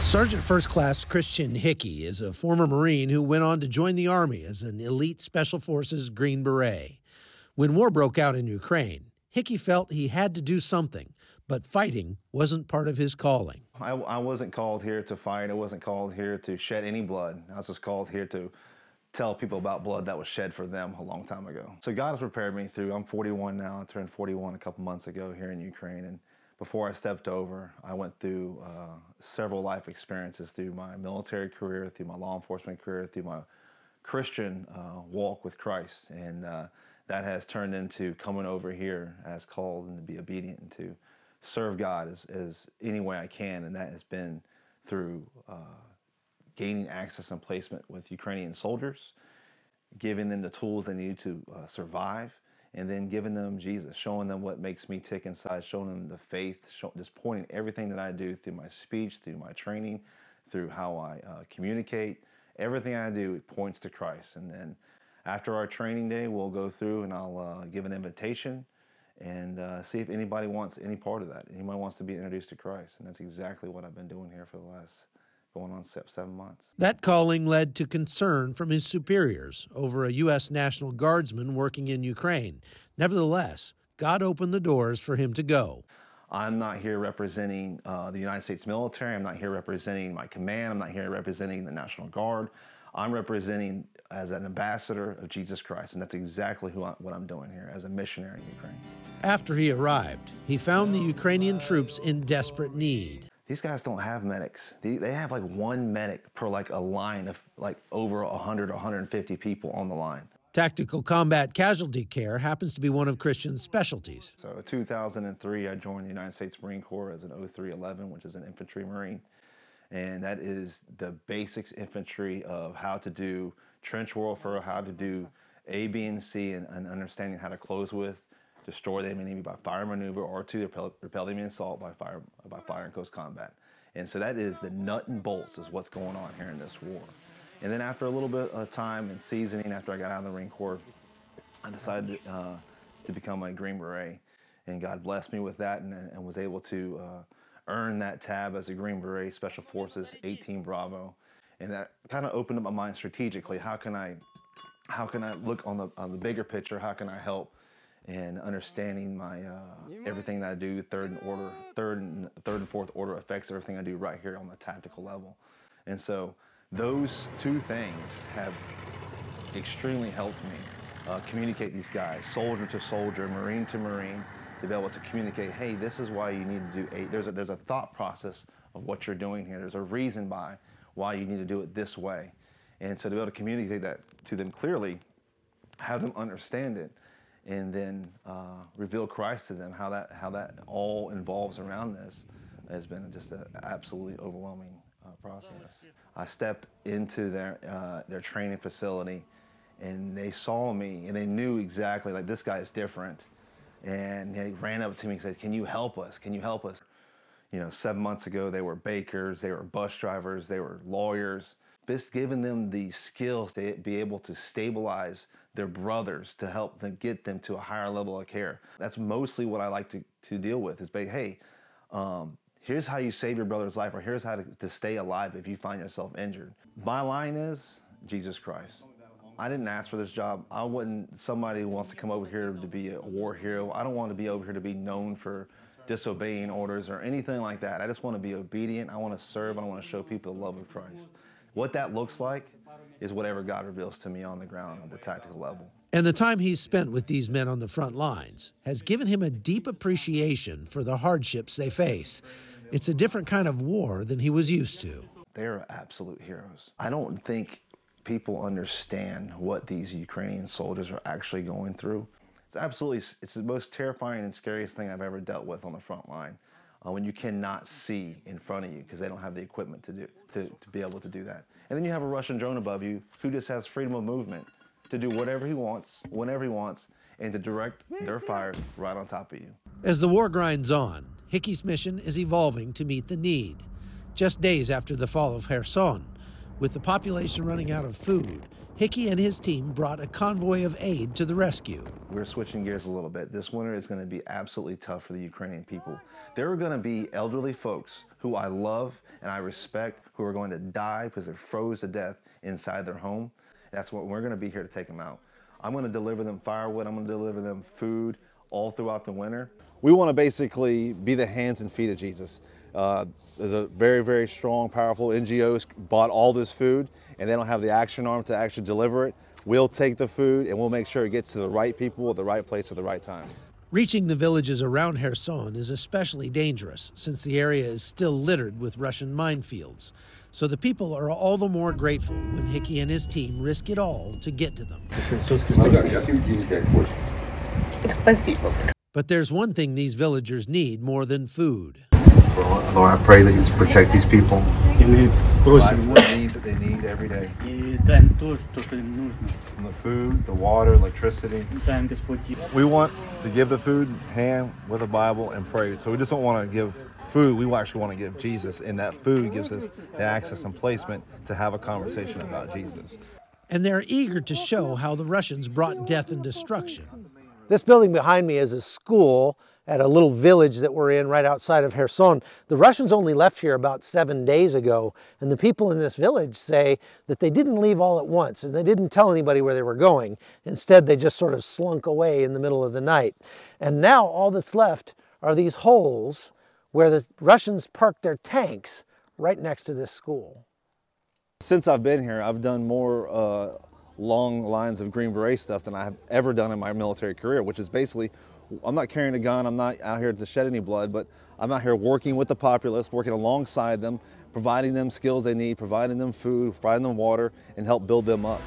Sergeant First Class Christian Hickey is a former Marine who went on to join the Army as an elite Special Forces Green Beret. When war broke out in Ukraine, Hickey felt he had to do something, but fighting wasn't part of his calling. I, I wasn't called here to fight. I wasn't called here to shed any blood. I was just called here to tell people about blood that was shed for them a long time ago. So God has prepared me through, I'm 41 now, I turned 41 a couple months ago here in Ukraine. And before I stepped over, I went through uh, several life experiences through my military career, through my law enforcement career, through my Christian uh, walk with Christ. And uh, that has turned into coming over here as called and to be obedient and to serve God as, as any way I can. And that has been through uh, gaining access and placement with Ukrainian soldiers, giving them the tools they need to uh, survive, and then giving them Jesus, showing them what makes me tick inside, showing them the faith, show, just pointing everything that I do through my speech, through my training, through how I uh, communicate. Everything I do points to Christ. And then after our training day, we'll go through and I'll uh, give an invitation and uh, see if anybody wants any part of that. Anybody wants to be introduced to Christ. And that's exactly what I've been doing here for the last going on seven months. That calling led to concern from his superiors over a U.S. National Guardsman working in Ukraine. Nevertheless, God opened the doors for him to go. I'm not here representing uh, the United States military. I'm not here representing my command. I'm not here representing the National Guard. I'm representing as an ambassador of Jesus Christ, and that's exactly I, what I'm doing here as a missionary in Ukraine. After he arrived, he found the Ukrainian troops in desperate need. These guys don't have medics. They, they have like one medic per like a line of like over 100 or 150 people on the line. Tactical combat casualty care happens to be one of Christian's specialties. So, in 2003, I joined the United States Marine Corps as an 0311, which is an infantry marine and that is the basics infantry of how to do trench warfare, how to do A, B, and C, and, and understanding how to close with, destroy the enemy by fire maneuver, or to repel, repel the enemy assault by fire by fire and close combat. And so that is the nut and bolts is what's going on here in this war. And then after a little bit of time and seasoning, after I got out of the Marine Corps, I decided to, uh, to become a Green Beret. And God blessed me with that and, and was able to uh, earn that tab as a Green Beret Special Forces 18 Bravo. And that kind of opened up my mind strategically. How can I how can I look on the on the bigger picture? How can I help in understanding my uh, everything that I do, third and order, third and third and fourth order affects everything I do right here on the tactical level. And so those two things have extremely helped me uh, communicate these guys, soldier to soldier, marine to marine, to be able to communicate, hey, this is why you need to do eight. There's a, there's a thought process of what you're doing here. There's a reason by why you need to do it this way. And so to be able to communicate that to them clearly, have them understand it, and then uh, reveal Christ to them, how that, how that all involves around this has been just an absolutely overwhelming uh, process. I stepped into their, uh, their training facility and they saw me and they knew exactly like this guy is different and he ran up to me and said, Can you help us? Can you help us? You know, seven months ago, they were bakers, they were bus drivers, they were lawyers. Just giving them the skills to be able to stabilize their brothers to help them get them to a higher level of care. That's mostly what I like to, to deal with is, hey, um, here's how you save your brother's life, or here's how to, to stay alive if you find yourself injured. My line is Jesus Christ. I didn't ask for this job. I wasn't somebody wants to come over here to be a war hero. I don't want to be over here to be known for disobeying orders or anything like that. I just want to be obedient. I want to serve. I want to show people the love of Christ. What that looks like is whatever God reveals to me on the ground at the tactical level. And the time he's spent with these men on the front lines has given him a deep appreciation for the hardships they face. It's a different kind of war than he was used to. They're absolute heroes. I don't think people understand what these Ukrainian soldiers are actually going through. It's absolutely, it's the most terrifying and scariest thing I've ever dealt with on the front line. Uh, when you cannot see in front of you because they don't have the equipment to do to, to be able to do that. And then you have a Russian drone above you who just has freedom of movement to do whatever he wants, whenever he wants, and to direct their fire right on top of you. As the war grinds on, Hickey's mission is evolving to meet the need. Just days after the fall of Kherson, with the population running out of food, Hickey and his team brought a convoy of aid to the rescue. We're switching gears a little bit. This winter is going to be absolutely tough for the Ukrainian people. There are going to be elderly folks who I love and I respect who are going to die because they're froze to death inside their home. That's what we're going to be here to take them out. I'm going to deliver them firewood. I'm going to deliver them food all throughout the winter. We want to basically be the hands and feet of Jesus. Uh, there's a very, very strong, powerful NGOs bought all this food and they don't have the action arm to actually deliver it. We'll take the food and we'll make sure it gets to the right people at the right place at the right time. Reaching the villages around Kherson is especially dangerous since the area is still littered with Russian minefields. So the people are all the more grateful when Hickey and his team risk it all to get to them. But there's one thing these villagers need more than food. Lord, I pray that you protect these people. The needs that they need every day. From the food, the water, electricity. We want to give the food hand with a Bible and pray. So we just don't want to give food. We actually want to give Jesus, and that food gives us the access and placement to have a conversation about Jesus. And they're eager to show how the Russians brought death and destruction. This building behind me is a school at a little village that we're in right outside of Kherson. The Russians only left here about seven days ago, and the people in this village say that they didn't leave all at once and they didn't tell anybody where they were going. Instead, they just sort of slunk away in the middle of the night. And now all that's left are these holes where the Russians parked their tanks right next to this school. Since I've been here, I've done more uh, long lines of Green Beret stuff than I've ever done in my military career, which is basically I'm not carrying a gun, I'm not out here to shed any blood, but I'm out here working with the populace, working alongside them, providing them skills they need, providing them food, providing them water, and help build them up.